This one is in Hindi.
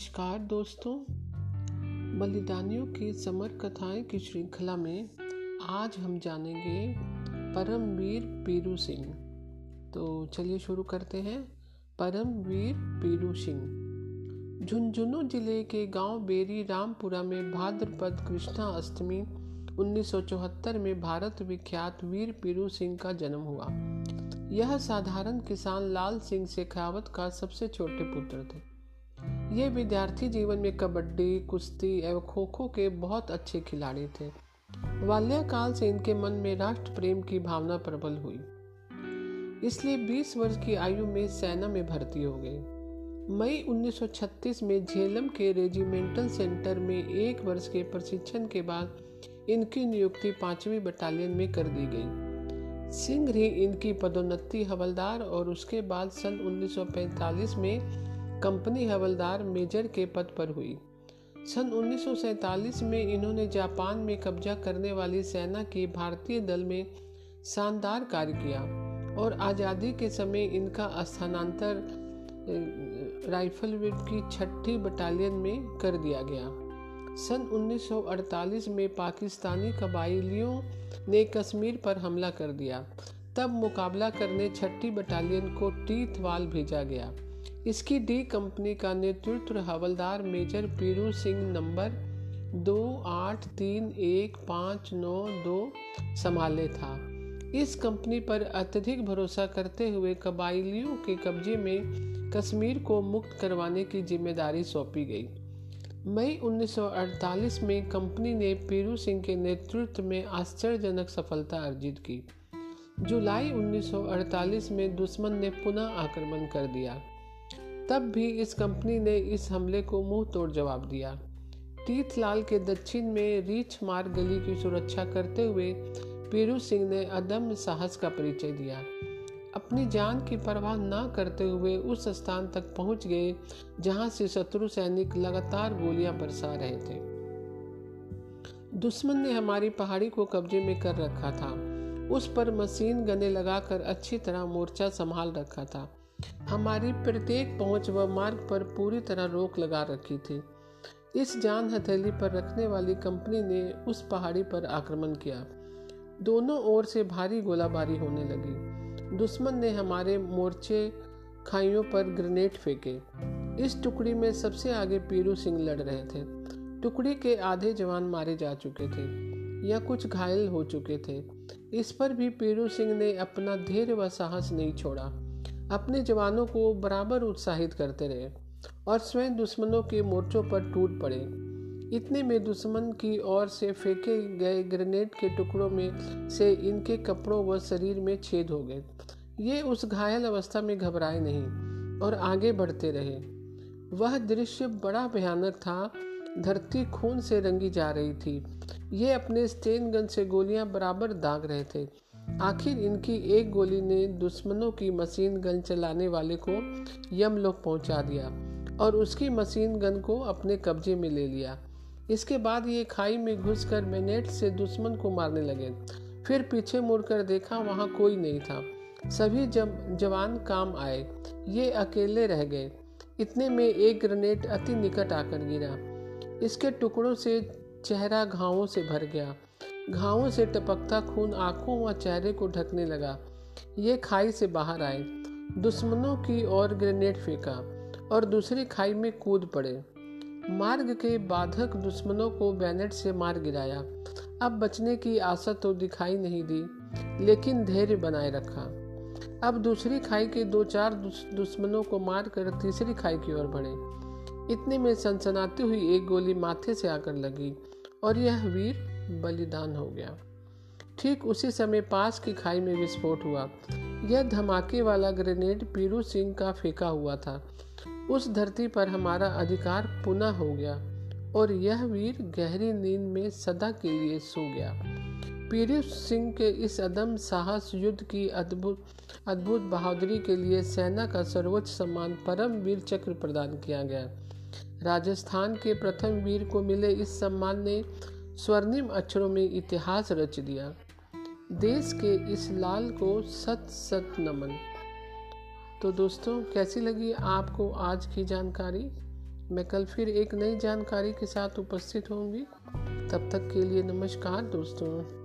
नमस्कार दोस्तों, बलिदानियों की समर कथाएँ की श्रृंखला में आज हम जानेंगे परमवीर पीरू सिंह। तो चलिए शुरू करते हैं। परमवीर पीरू सिंह। झुंझुनू ज़िले के गाँव बेरी रामपुरा में भाद्रपद कृष्णा अष्टमी 1974 में भारत विख्यात वीर पीरू सिंह का जन्म हुआ। यह साधारण किसान लाल सिंह शेखावत का सबसे छोटे पुत्र थे। ये विद्यार्थी जीवन में कबड्डी, कुश्ती एवं खो खो के बहुत अच्छे खिलाड़ी थे। बाल्यकाल से इनके मन में राष्ट्र प्रेम की भावना प्रबल हुई। इसलिए 20 वर्ष की आयु में सेना में भर्ती हो गए मई 1936 में झेलम के रेजिमेंटल सेंटर में एक वर्ष के प्रशिक्षण के बाद इनकी नियुक्ति पांचवी बटालियन में कर दी गई। सिंह ही इनकी पदोन्नति हवलदार और उसके बाद सन 1945 में कंपनी हवलदार मेजर के पद पर हुई। सन 1947 में इन्होंने जापान में कब्जा करने वाली सेना के भारतीय दल में शानदार कार्य किया और आज़ादी के समय इनका स्थानांतर राइफल की छठी बटालियन में कर दिया गया। सन 1948 में पाकिस्तानी कबाइलियों ने कश्मीर पर हमला कर दिया। तब मुकाबला करने छठी बटालियन को टीथवाल भेजा गया। इसकी डी कंपनी का नेतृत्व हवलदार मेजर पीरू सिंह नंबर दो आठ तीन एक पाँच नौ दो संभाले था। इस कंपनी पर अत्यधिक भरोसा करते हुए कबाइलियों के कब्जे में कश्मीर को मुक्त करवाने की ज़िम्मेदारी सौंपी गई। मई 1948 में कंपनी ने पीरू सिंह के नेतृत्व में आश्चर्यजनक सफलता अर्जित की। जुलाई 1948 में दुश्मन ने पुनः आक्रमण कर दिया। तब भी इस कंपनी ने इस हमले को मुँह तोड़ जवाब दिया। तीर्थलाल के दक्षिण में रीछ मार्ग गली की सुरक्षा करते हुए पीरू सिंह ने अदम्य साहस का परिचय दिया। अपनी जान की परवाह न करते हुए उस स्थान तक पहुँच गए, जहाँ से शत्रु सैनिक लगातार गोलियाँ बरसा रहे थे। दुश्मन ने हमारी पहाड़ी को कब्जे में कर रखा था। उस पर मशीन गने लगाकर अच्छी तरह मोर्चा संभाल रखा था। हमारी प्रत्येक पहुँच व मार्ग पर पूरी तरह रोक लगा रखी थी। इस जान हथेली पर रखने वाली कंपनी ने उस पहाड़ी पर आक्रमण किया। दोनों ओर से भारी गोलाबारी होने लगी। दुश्मन ने हमारे मोर्चे खाइयों पर ग्रेनेड फेंके। इस टुकड़ी में सबसे आगे पीरू सिंह लड़ रहे थे। टुकड़ी के आधे जवान मारे जा चुके थे, या कुछ घायल हो चुके थे। इस पर भी पीरू सिंह ने अपना धैर्य व साहस नहीं छोड़ा। अपने जवानों को बराबर उत्साहित करते रहे और स्वयं दुश्मनों के मोर्चों पर टूट पड़े। इतने में दुश्मन की ओर से फेंके गए ग्रेनेड के टुकड़ों में से इनके कपड़ों व शरीर में छेद हो गए। ये उस घायल अवस्था में घबराए नहीं और आगे बढ़ते रहे। वह दृश्य बड़ा भयानक था। धरती खून से रंगी जा रही थी। ये अपने स्टेन गन से गोलियाँ बराबर दाग रहे थे। आखिर इनकी एक गोली ने दुश्मनों की मशीन गन चलाने वाले को यमलोक पहुँचा दिया और उसकी मशीन गन को अपने कब्जे में ले लिया। इसके बाद ये खाई में घुसकर मैनेट से दुश्मन को मारने लगे। फिर पीछे मुड़कर देखा वहाँ कोई नहीं था। सभी जब जवान काम आए। ये अकेले रह गए। इतने में एक ग्रेनेड अति निकट आकर गिरा। इसके टुकड़ों से चेहरा घावों से भर गया। घावों से टपकता खून आँखों व चेहरे को ढकने लगा। ये खाई से बाहर आए। दुश्मनों की ओर ग्रेनेड फेंका और दूसरी खाई में कूद पड़े। मार्ग के बाधक दुश्मनों को बैनेट से मार गिराया। अब बचने की आशा तो दिखाई नहीं दी, लेकिन धैर्य बनाए रखा। अब दूसरी खाई के दो चार दुश्मनों को मारकर तीसरी खाई की ओर बढ़े। इतने में सनसनाती हुई एक गोली माथे से आकर लगी और यह वीर बलिदान हो गया। ठीक उसी समय पास की खाई में विस्फोट हुआ। यह धमाके वाला ग्रेनेड पीरू सिंह का फेंका हुआ था। उस धरती पर हमारा अधिकार पुनः हो गया और यह वीर गहरी नींद में सदा के लिए सो गया। पीरू सिंह के इस अदम साहस युद्ध की अद्भुत अद्भुत बहादुरी के लिए सेना का सर्वोच्च सम्मान परम वीर चक्र प्रदान किया गया। राजस्थान के प्रथम वीर को मिले इस सम्मान ने स्वर्णिम अक्षरों में इतिहास रच दिया। देश के इस लाल को सत सत नमन। तो दोस्तों, कैसी लगी आपको आज की जानकारी? मैं कल फिर एक नई जानकारी के साथ उपस्थित होंगी। तब तक के लिए नमस्कार दोस्तों।